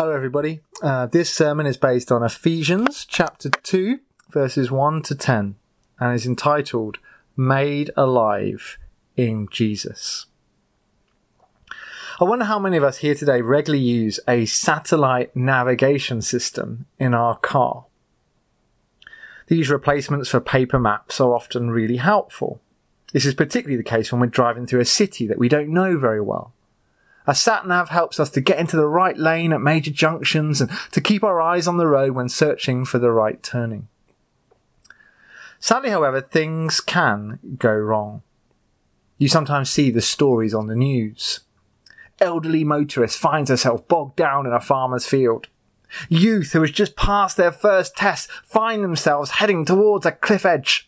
Hello, everybody. Uh, this sermon is based on Ephesians chapter 2, verses 1 to 10, and is entitled Made Alive in Jesus. I wonder how many of us here today regularly use a satellite navigation system in our car. These replacements for paper maps are often really helpful. This is particularly the case when we're driving through a city that we don't know very well. A sat nav helps us to get into the right lane at major junctions and to keep our eyes on the road when searching for the right turning. Sadly, however, things can go wrong. You sometimes see the stories on the news. Elderly motorist finds herself bogged down in a farmer's field. Youth who has just passed their first test find themselves heading towards a cliff edge.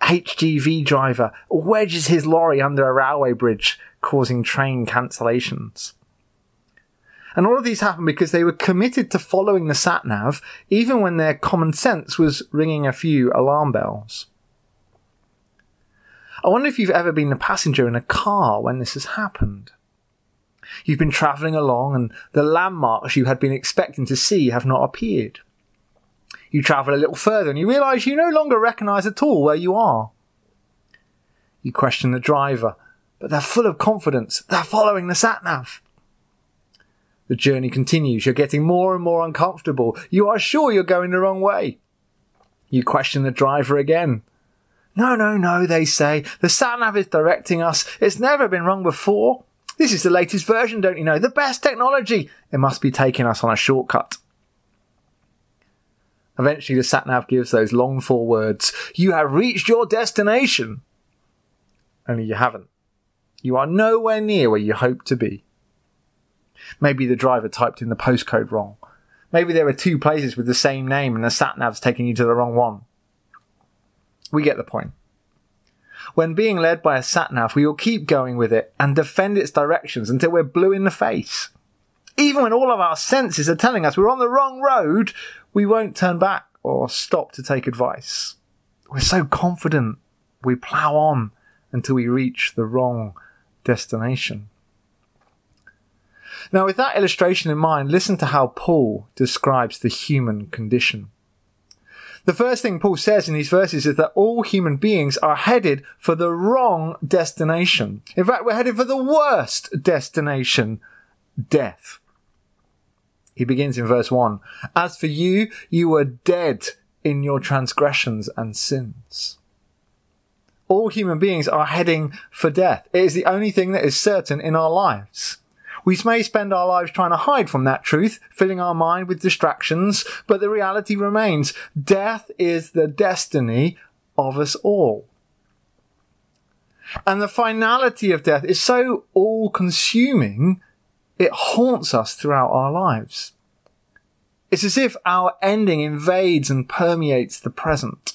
HGV driver wedges his lorry under a railway bridge, causing train cancellations. And all of these happened because they were committed to following the sat nav, even when their common sense was ringing a few alarm bells. I wonder if you've ever been a passenger in a car when this has happened. You've been travelling along and the landmarks you had been expecting to see have not appeared. You travel a little further and you realise you no longer recognise at all where you are. You question the driver, but they're full of confidence. They're following the sat nav. The journey continues. You're getting more and more uncomfortable. You are sure you're going the wrong way. You question the driver again. No, no, no, they say. The sat nav is directing us. It's never been wrong before. This is the latest version, don't you know? The best technology. It must be taking us on a shortcut. Eventually, the satnav gives those long four words You have reached your destination. Only you haven't. You are nowhere near where you hope to be. Maybe the driver typed in the postcode wrong. Maybe there are two places with the same name and the satnav's taking you to the wrong one. We get the point. When being led by a satnav, we will keep going with it and defend its directions until we're blue in the face. Even when all of our senses are telling us we're on the wrong road, we won't turn back or stop to take advice. We're so confident we plough on until we reach the wrong destination. Now, with that illustration in mind, listen to how Paul describes the human condition. The first thing Paul says in these verses is that all human beings are headed for the wrong destination. In fact, we're headed for the worst destination, death. He begins in verse 1 As for you, you were dead in your transgressions and sins. All human beings are heading for death. It is the only thing that is certain in our lives. We may spend our lives trying to hide from that truth, filling our mind with distractions, but the reality remains death is the destiny of us all. And the finality of death is so all consuming it haunts us throughout our lives. It's as if our ending invades and permeates the present.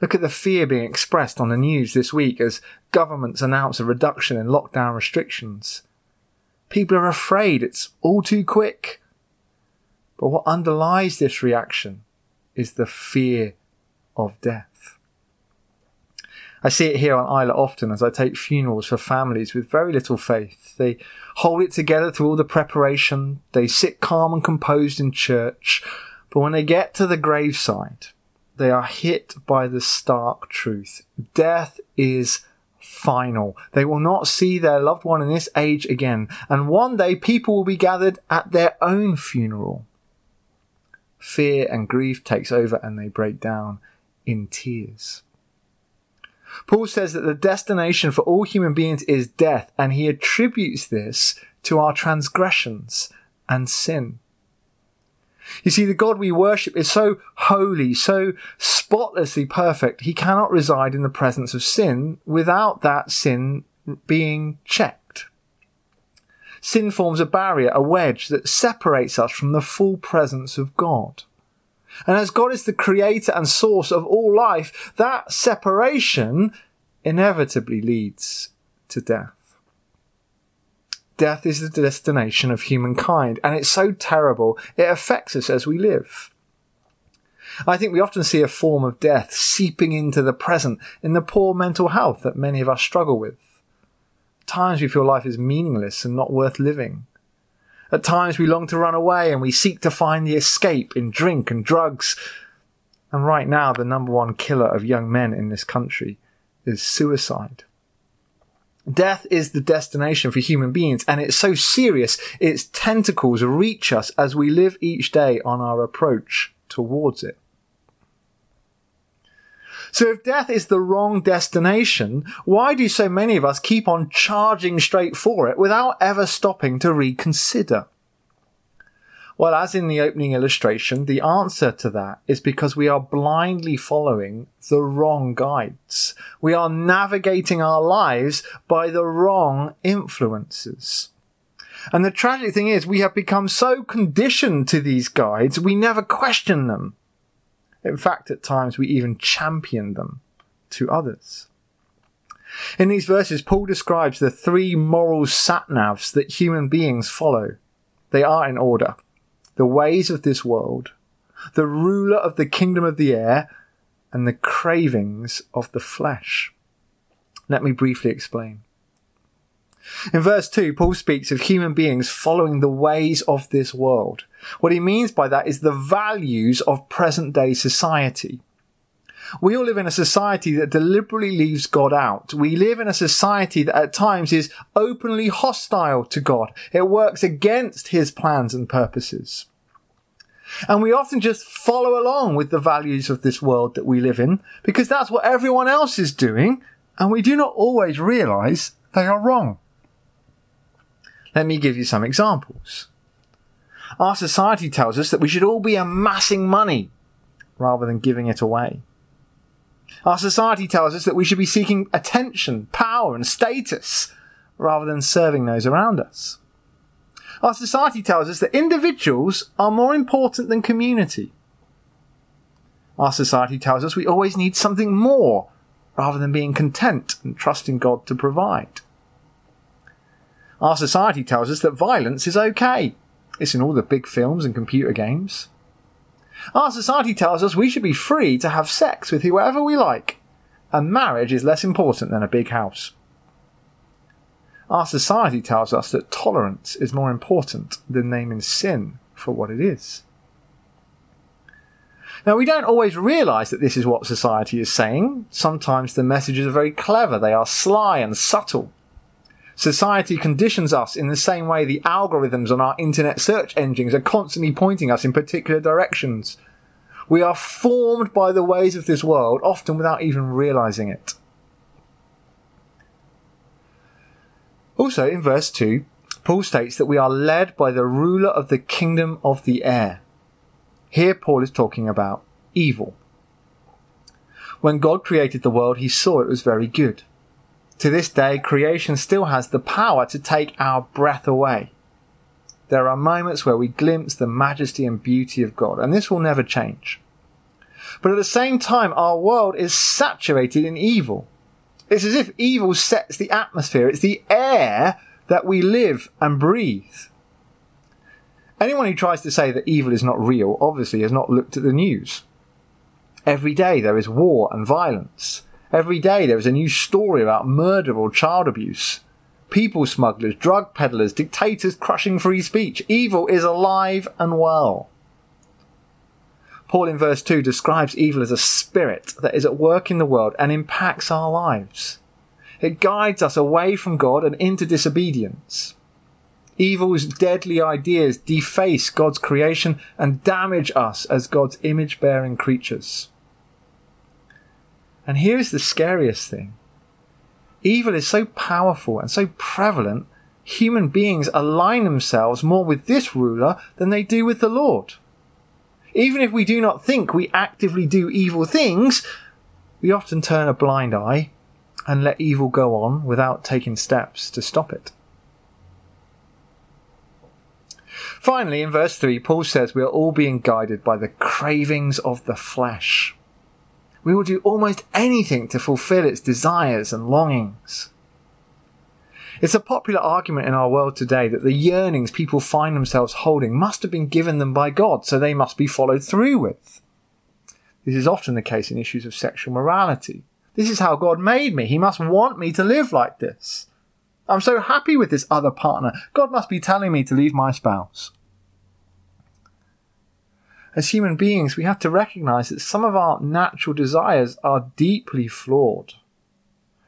Look at the fear being expressed on the news this week as governments announce a reduction in lockdown restrictions. People are afraid it's all too quick. But what underlies this reaction is the fear of death. I see it here on Islay often as I take funerals for families with very little faith. They hold it together through all the preparation, they sit calm and composed in church, but when they get to the graveside, they are hit by the stark truth. Death is final. They will not see their loved one in this age again, and one day people will be gathered at their own funeral. Fear and grief takes over and they break down in tears. Paul says that the destination for all human beings is death, and he attributes this to our transgressions and sin. You see, the God we worship is so holy, so spotlessly perfect, he cannot reside in the presence of sin without that sin being checked. Sin forms a barrier, a wedge that separates us from the full presence of God. And as God is the creator and source of all life, that separation inevitably leads to death. Death is the destination of humankind, and it's so terrible it affects us as we live. I think we often see a form of death seeping into the present in the poor mental health that many of us struggle with. At times we feel life is meaningless and not worth living. At times we long to run away and we seek to find the escape in drink and drugs. And right now, the number one killer of young men in this country is suicide. Death is the destination for human beings, and it's so serious, its tentacles reach us as we live each day on our approach towards it. So if death is the wrong destination, why do so many of us keep on charging straight for it without ever stopping to reconsider? Well, as in the opening illustration, the answer to that is because we are blindly following the wrong guides. We are navigating our lives by the wrong influences. And the tragic thing is, we have become so conditioned to these guides, we never question them. In fact, at times we even champion them to others. In these verses, Paul describes the three moral satnavs that human beings follow. They are in order the ways of this world, the ruler of the kingdom of the air, and the cravings of the flesh. Let me briefly explain. In verse 2, Paul speaks of human beings following the ways of this world. What he means by that is the values of present day society. We all live in a society that deliberately leaves God out. We live in a society that at times is openly hostile to God. It works against his plans and purposes. And we often just follow along with the values of this world that we live in because that's what everyone else is doing and we do not always realize they are wrong. Let me give you some examples. Our society tells us that we should all be amassing money rather than giving it away. Our society tells us that we should be seeking attention, power, and status rather than serving those around us. Our society tells us that individuals are more important than community. Our society tells us we always need something more rather than being content and trusting God to provide. Our society tells us that violence is okay. It's in all the big films and computer games. Our society tells us we should be free to have sex with whoever we like, and marriage is less important than a big house. Our society tells us that tolerance is more important than naming sin for what it is. Now, we don't always realise that this is what society is saying. Sometimes the messages are very clever, they are sly and subtle. Society conditions us in the same way the algorithms on our internet search engines are constantly pointing us in particular directions. We are formed by the ways of this world, often without even realizing it. Also, in verse 2, Paul states that we are led by the ruler of the kingdom of the air. Here, Paul is talking about evil. When God created the world, he saw it was very good. To this day, creation still has the power to take our breath away. There are moments where we glimpse the majesty and beauty of God, and this will never change. But at the same time, our world is saturated in evil. It's as if evil sets the atmosphere. It's the air that we live and breathe. Anyone who tries to say that evil is not real obviously has not looked at the news. Every day there is war and violence. Every day there is a new story about murder or child abuse. People smugglers, drug peddlers, dictators crushing free speech. Evil is alive and well. Paul in verse 2 describes evil as a spirit that is at work in the world and impacts our lives. It guides us away from God and into disobedience. Evil's deadly ideas deface God's creation and damage us as God's image bearing creatures. And here's the scariest thing evil is so powerful and so prevalent, human beings align themselves more with this ruler than they do with the Lord. Even if we do not think we actively do evil things, we often turn a blind eye and let evil go on without taking steps to stop it. Finally, in verse 3, Paul says we are all being guided by the cravings of the flesh. We will do almost anything to fulfill its desires and longings. It's a popular argument in our world today that the yearnings people find themselves holding must have been given them by God, so they must be followed through with. This is often the case in issues of sexual morality. This is how God made me. He must want me to live like this. I'm so happy with this other partner. God must be telling me to leave my spouse. As human beings, we have to recognize that some of our natural desires are deeply flawed.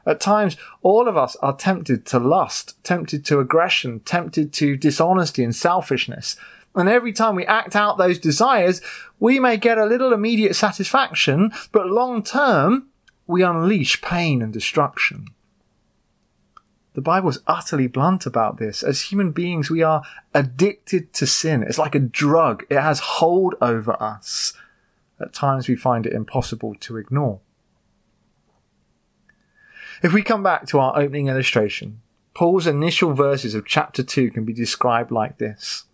At times, all of us are tempted to lust, tempted to aggression, tempted to dishonesty and selfishness. And every time we act out those desires, we may get a little immediate satisfaction, but long term, we unleash pain and destruction. The Bible is utterly blunt about this. As human beings, we are addicted to sin. It's like a drug. It has hold over us. At times we find it impossible to ignore. If we come back to our opening illustration, Paul's initial verses of chapter 2 can be described like this.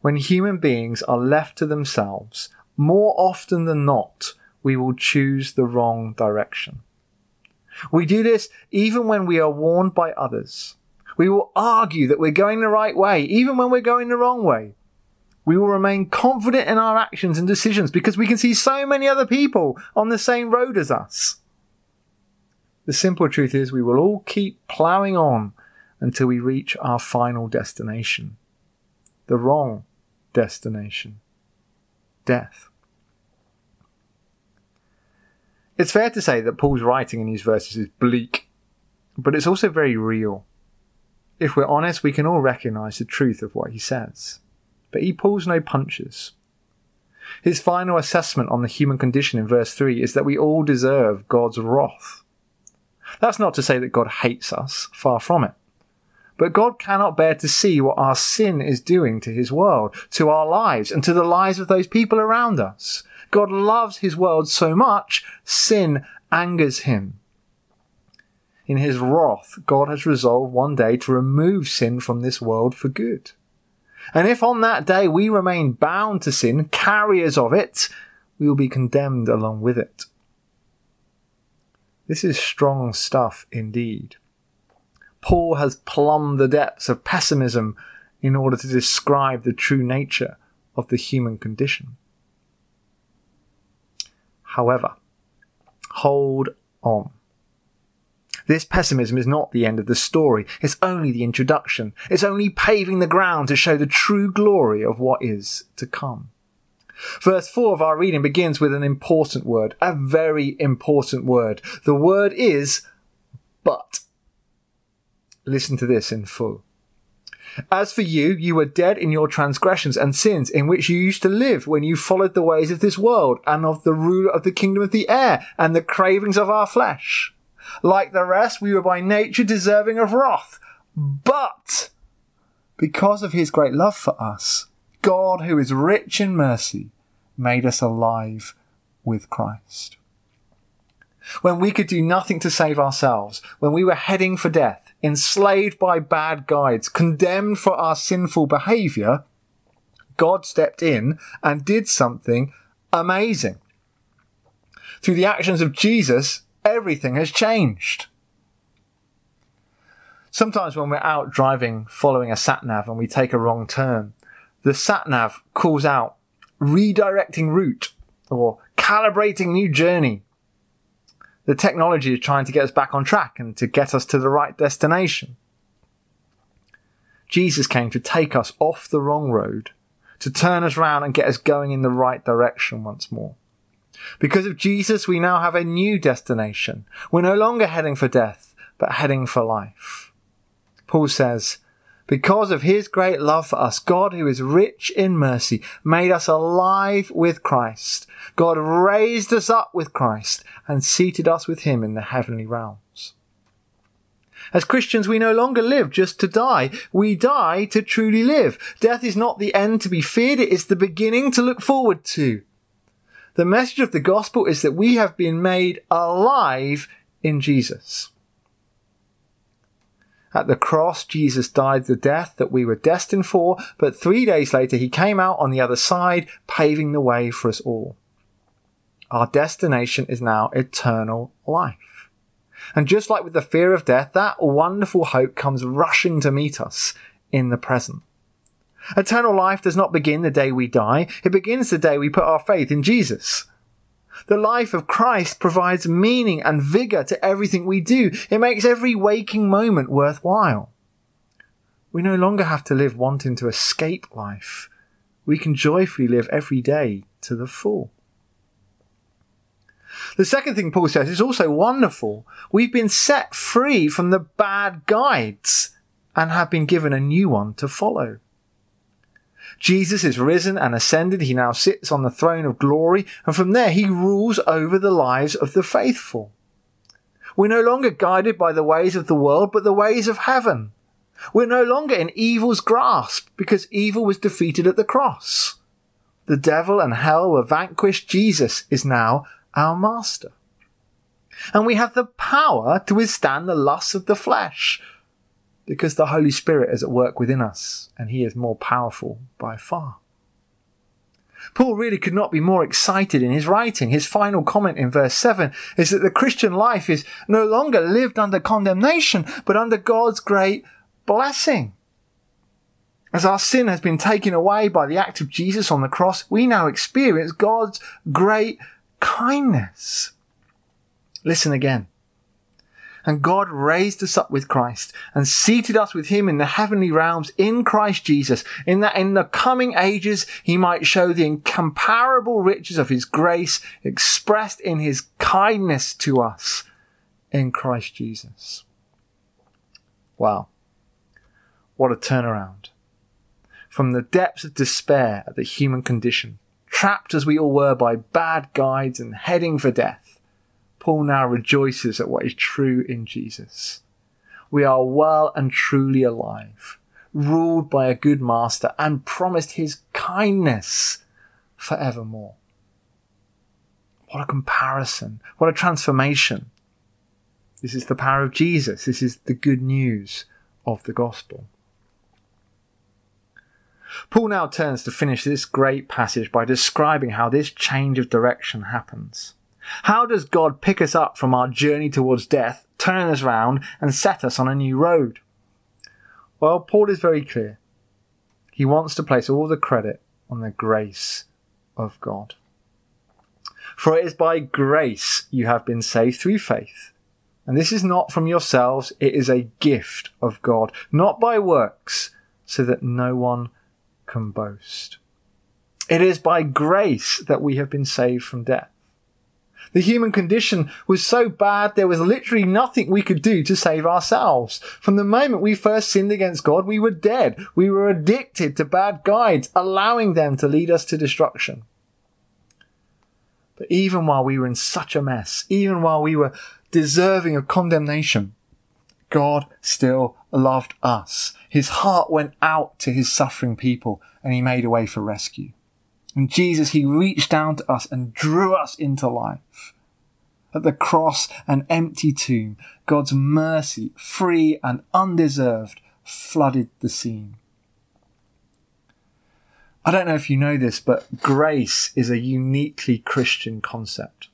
When human beings are left to themselves, more often than not, we will choose the wrong direction. We do this even when we are warned by others. We will argue that we're going the right way, even when we're going the wrong way. We will remain confident in our actions and decisions because we can see so many other people on the same road as us. The simple truth is we will all keep ploughing on until we reach our final destination. The wrong destination. Death. It's fair to say that Paul's writing in these verses is bleak, but it's also very real. If we're honest, we can all recognize the truth of what he says. But he pulls no punches. His final assessment on the human condition in verse 3 is that we all deserve God's wrath. That's not to say that God hates us, far from it. But God cannot bear to see what our sin is doing to his world, to our lives, and to the lives of those people around us. God loves his world so much, sin angers him. In his wrath, God has resolved one day to remove sin from this world for good. And if on that day we remain bound to sin, carriers of it, we will be condemned along with it. This is strong stuff indeed. Paul has plumbed the depths of pessimism in order to describe the true nature of the human condition. However, hold on. This pessimism is not the end of the story. It's only the introduction. It's only paving the ground to show the true glory of what is to come. Verse 4 of our reading begins with an important word, a very important word. The word is but. Listen to this in full. As for you, you were dead in your transgressions and sins in which you used to live when you followed the ways of this world and of the ruler of the kingdom of the air and the cravings of our flesh. Like the rest, we were by nature deserving of wrath. But because of his great love for us, God, who is rich in mercy, made us alive with Christ. When we could do nothing to save ourselves, when we were heading for death, enslaved by bad guides, condemned for our sinful behavior, God stepped in and did something amazing. Through the actions of Jesus, everything has changed. Sometimes when we're out driving following a sat nav and we take a wrong turn, the sat nav calls out redirecting route or calibrating new journey the technology is trying to get us back on track and to get us to the right destination. Jesus came to take us off the wrong road, to turn us round and get us going in the right direction once more. Because of Jesus, we now have a new destination. We're no longer heading for death, but heading for life. Paul says, because of his great love for us, God, who is rich in mercy, made us alive with Christ. God raised us up with Christ and seated us with him in the heavenly realms. As Christians, we no longer live just to die. We die to truly live. Death is not the end to be feared. It is the beginning to look forward to. The message of the gospel is that we have been made alive in Jesus. At the cross, Jesus died the death that we were destined for, but three days later he came out on the other side, paving the way for us all. Our destination is now eternal life. And just like with the fear of death, that wonderful hope comes rushing to meet us in the present. Eternal life does not begin the day we die, it begins the day we put our faith in Jesus. The life of Christ provides meaning and vigor to everything we do. It makes every waking moment worthwhile. We no longer have to live wanting to escape life. We can joyfully live every day to the full. The second thing Paul says is also wonderful. We've been set free from the bad guides and have been given a new one to follow. Jesus is risen and ascended. He now sits on the throne of glory, and from there he rules over the lives of the faithful. We're no longer guided by the ways of the world, but the ways of heaven. We're no longer in evil's grasp because evil was defeated at the cross. The devil and hell were vanquished. Jesus is now our master. And we have the power to withstand the lusts of the flesh because the Holy Spirit is at work within us and he is more powerful by far. Paul really could not be more excited in his writing. His final comment in verse 7 is that the Christian life is no longer lived under condemnation, but under God's great blessing. As our sin has been taken away by the act of Jesus on the cross, we now experience God's great kindness. Listen again. And God raised us up with Christ and seated us with him in the heavenly realms in Christ Jesus, in that in the coming ages he might show the incomparable riches of his grace expressed in his kindness to us in Christ Jesus. Wow. What a turnaround. From the depths of despair at the human condition, trapped as we all were by bad guides and heading for death, Paul now rejoices at what is true in Jesus. We are well and truly alive, ruled by a good master and promised his kindness forevermore. What a comparison. What a transformation. This is the power of Jesus. This is the good news of the gospel. Paul now turns to finish this great passage by describing how this change of direction happens. How does God pick us up from our journey towards death, turn us round, and set us on a new road? Well, Paul is very clear. He wants to place all the credit on the grace of God. For it is by grace you have been saved through faith. And this is not from yourselves, it is a gift of God, not by works, so that no one can boast. It is by grace that we have been saved from death. The human condition was so bad there was literally nothing we could do to save ourselves. From the moment we first sinned against God, we were dead. We were addicted to bad guides, allowing them to lead us to destruction. But even while we were in such a mess, even while we were deserving of condemnation, God still loved us. His heart went out to his suffering people and he made a way for rescue. And Jesus, he reached down to us and drew us into life. At the cross and empty tomb, God's mercy, free and undeserved, flooded the scene. I don't know if you know this, but grace is a uniquely Christian concept.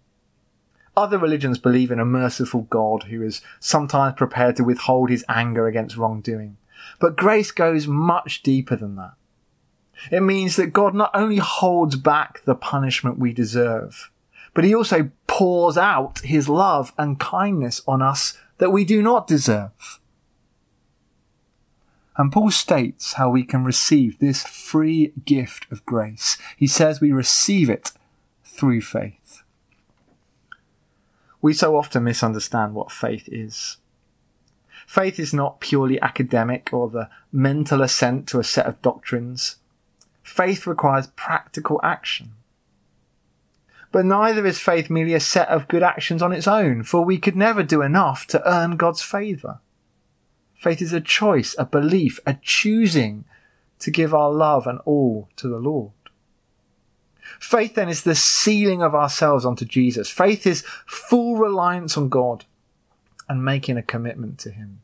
Other religions believe in a merciful God who is sometimes prepared to withhold his anger against wrongdoing. But grace goes much deeper than that. It means that God not only holds back the punishment we deserve, but he also pours out his love and kindness on us that we do not deserve. And Paul states how we can receive this free gift of grace. He says we receive it through faith. We so often misunderstand what faith is. Faith is not purely academic or the mental assent to a set of doctrines. Faith requires practical action. But neither is faith merely a set of good actions on its own, for we could never do enough to earn God's favour. Faith is a choice, a belief, a choosing to give our love and all to the Lord. Faith then is the sealing of ourselves onto Jesus. Faith is full reliance on God and making a commitment to Him.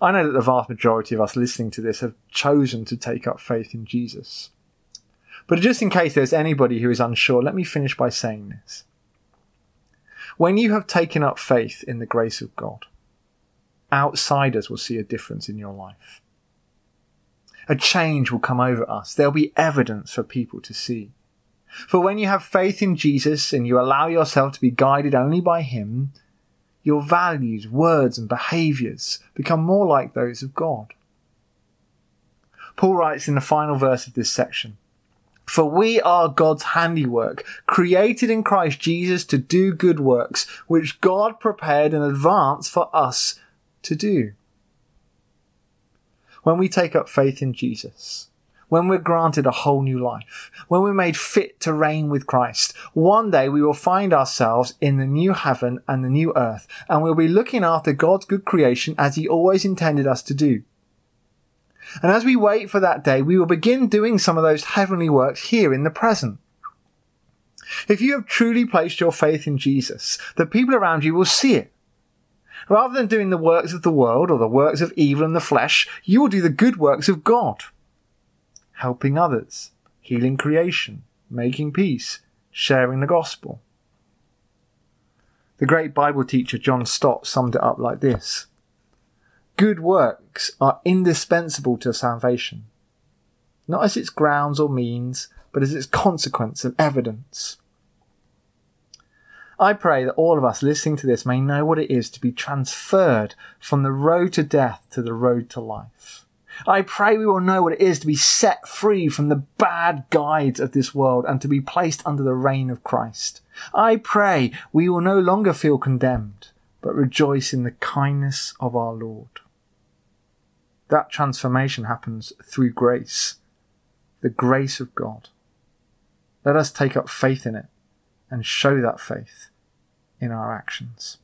I know that the vast majority of us listening to this have chosen to take up faith in Jesus. But just in case there's anybody who is unsure, let me finish by saying this. When you have taken up faith in the grace of God, outsiders will see a difference in your life a change will come over us. There'll be evidence for people to see. For when you have faith in Jesus and you allow yourself to be guided only by Him, your values, words, and behaviours become more like those of God. Paul writes in the final verse of this section For we are God's handiwork, created in Christ Jesus to do good works, which God prepared in advance for us to do. When we take up faith in Jesus, when we're granted a whole new life, when we're made fit to reign with Christ, one day we will find ourselves in the new heaven and the new earth, and we'll be looking after God's good creation as He always intended us to do. And as we wait for that day, we will begin doing some of those heavenly works here in the present. If you have truly placed your faith in Jesus, the people around you will see it. Rather than doing the works of the world or the works of evil and the flesh, you will do the good works of God helping others, healing creation, making peace, sharing the gospel. The great Bible teacher John Stott summed it up like this Good works are indispensable to salvation, not as its grounds or means, but as its consequence and evidence. I pray that all of us listening to this may know what it is to be transferred from the road to death to the road to life. I pray we will know what it is to be set free from the bad guides of this world and to be placed under the reign of Christ. I pray we will no longer feel condemned, but rejoice in the kindness of our Lord. That transformation happens through grace, the grace of God. Let us take up faith in it and show that faith in our actions.